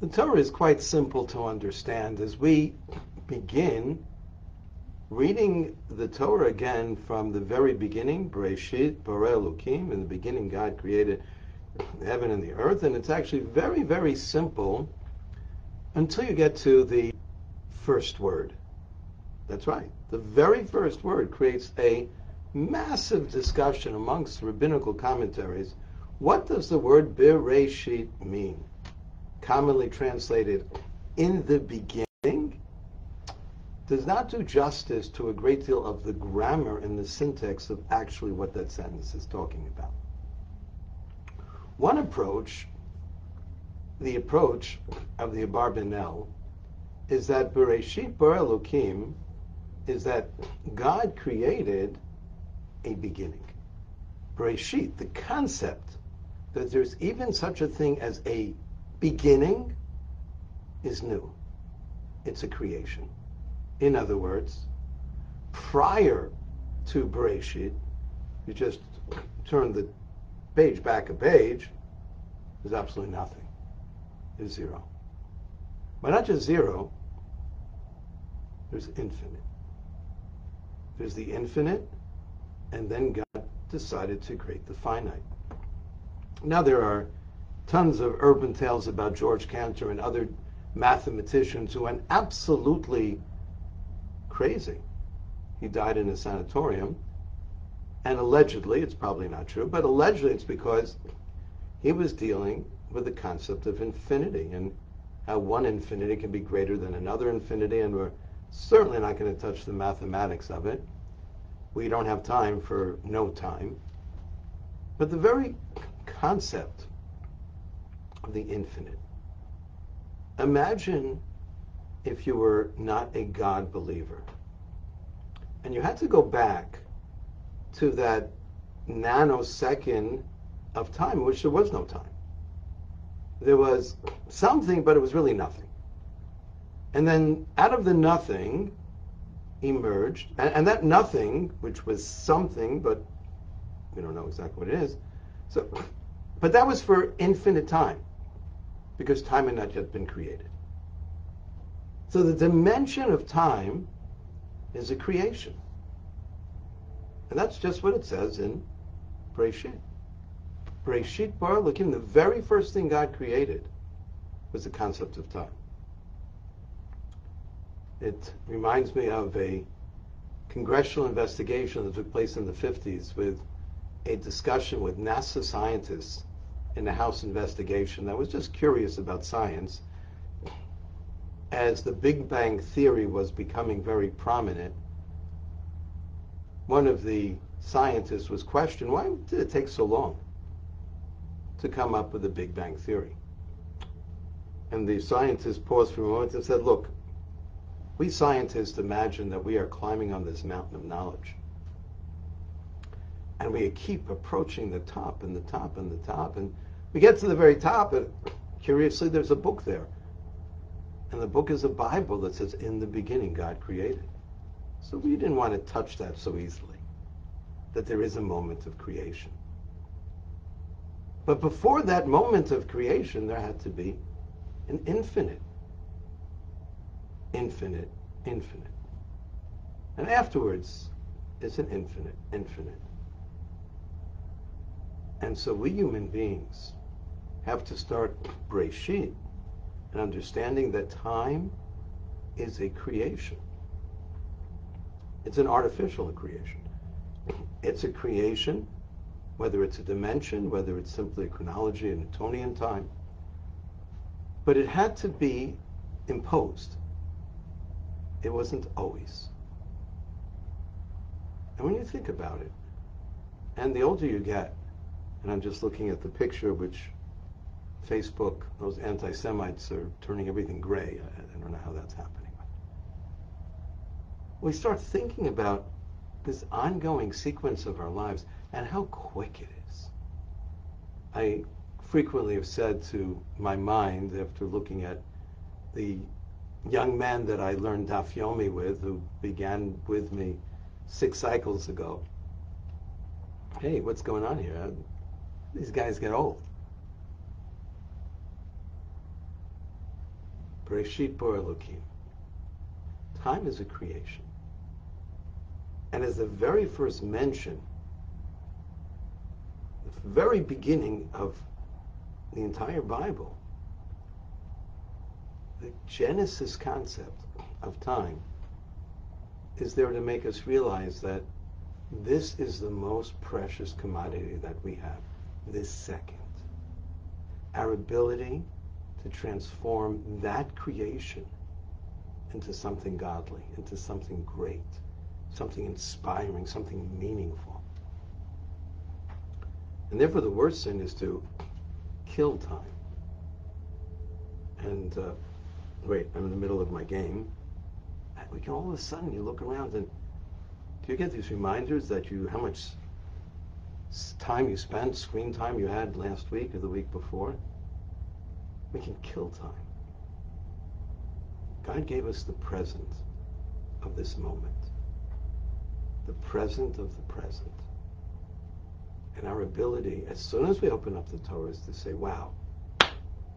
The Torah is quite simple to understand. As we begin reading the Torah again from the very beginning, Bereshit, Bara Elokim, in the beginning God created heaven and the earth, and it's actually very, very simple until you get to the first word. That's right. The very first word creates a massive discussion amongst rabbinical commentaries. What does the word Bereshit mean? Commonly translated in the beginning, does not do justice to a great deal of the grammar and the syntax of actually what that sentence is talking about. One approach, the approach of the Abarbanel, is that Bereshit Bar Elokim is that God created a beginning. Bereshit, the concept that there's even such a thing as a beginning is new. It's a creation. In other words, prior to Bereshit, you just turn the page back a page, there's absolutely nothing. There's zero. But not just zero, there's infinite. There's the infinite, and then God decided to create the finite. Now there are tons of urban tales about George Cantor and other mathematicians who went absolutely crazy. He died in a sanatorium, and allegedly, it's probably not true, but allegedly it's because he was dealing with the concept of infinity and how one infinity can be greater than another infinity, and we're certainly not going to touch the mathematics of it. We don't have time for no time. But the very concept of the infinite. Imagine if you were not a God believer and you had to go back to that nanosecond of time in which there was no time. There was something, but it was really nothing. And then out of the nothing emerged, and, and that nothing, which was something, but we don't know exactly what it is, so, but that was for infinite time because time had not yet been created. So the dimension of time is a creation. And that's just what it says in Breshit. Breshit Bar Elokim, the very first thing God created was the concept of time. It reminds me of a congressional investigation that took place in the 50s with a discussion with NASA scientists in the House investigation that was just curious about science. As the Big Bang Theory was becoming very prominent, one of the scientists was questioned, why did it take so long to come up with the Big Bang Theory? And the scientist paused for a moment and said, look, we scientists imagine that we are climbing on this mountain of knowledge. And we keep approaching the top and the top and the top. And we get to the very top, and curiously, there's a book there. And the book is a Bible that says, In the beginning, God created. So we didn't want to touch that so easily, that there is a moment of creation. But before that moment of creation, there had to be an infinite. Infinite, infinite. And afterwards, it's an infinite, infinite. And so we human beings have to start Breshit and understanding that time is a creation. It's an artificial creation. It's a creation, whether it's a dimension, whether it's simply a chronology, a Newtonian time, but it had to be imposed. It wasn't always. And when you think about it, and the older you get, and I'm just looking at the picture which Facebook, those anti-Semites are turning everything gray. I, I don't know how that's happening. We start thinking about this ongoing sequence of our lives and how quick it is. I frequently have said to my mind after looking at the young man that I learned Daf Yomi with, who began with me six cycles ago, hey, what's going on here? These guys get old. Bor. Time is a creation. And as the very first mention, the very beginning of the entire Bible, the Genesis concept of time is there to make us realize that this is the most precious commodity that we have, this second. Our ability to transform that creation into something godly, into something great, something inspiring, something meaningful. And therefore, the worst sin is to kill time. And uh, wait, I'm in the middle of my game. We can all of a sudden you look around and do you get these reminders that you how much time you spent, screen time you had last week or the week before? We can kill time. God gave us the present of this moment. The present of the present. And our ability, as soon as we open up the Torah, is to say, wow,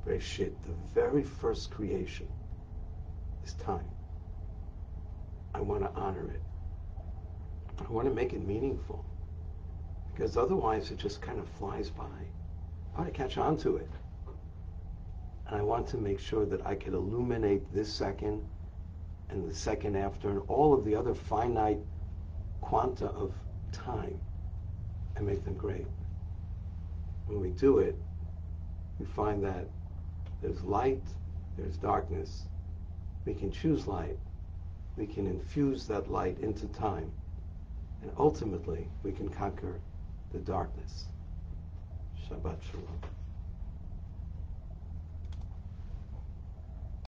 Bereshit, the very first creation is time. I want to honor it. I want to make it meaningful. Because otherwise it just kind of flies by. I want to catch on to it. And I want to make sure that I can illuminate this second and the second after and all of the other finite quanta of time and make them great. When we do it, we find that there's light, there's darkness. We can choose light. We can infuse that light into time. And ultimately, we can conquer the darkness. Shabbat Shalom.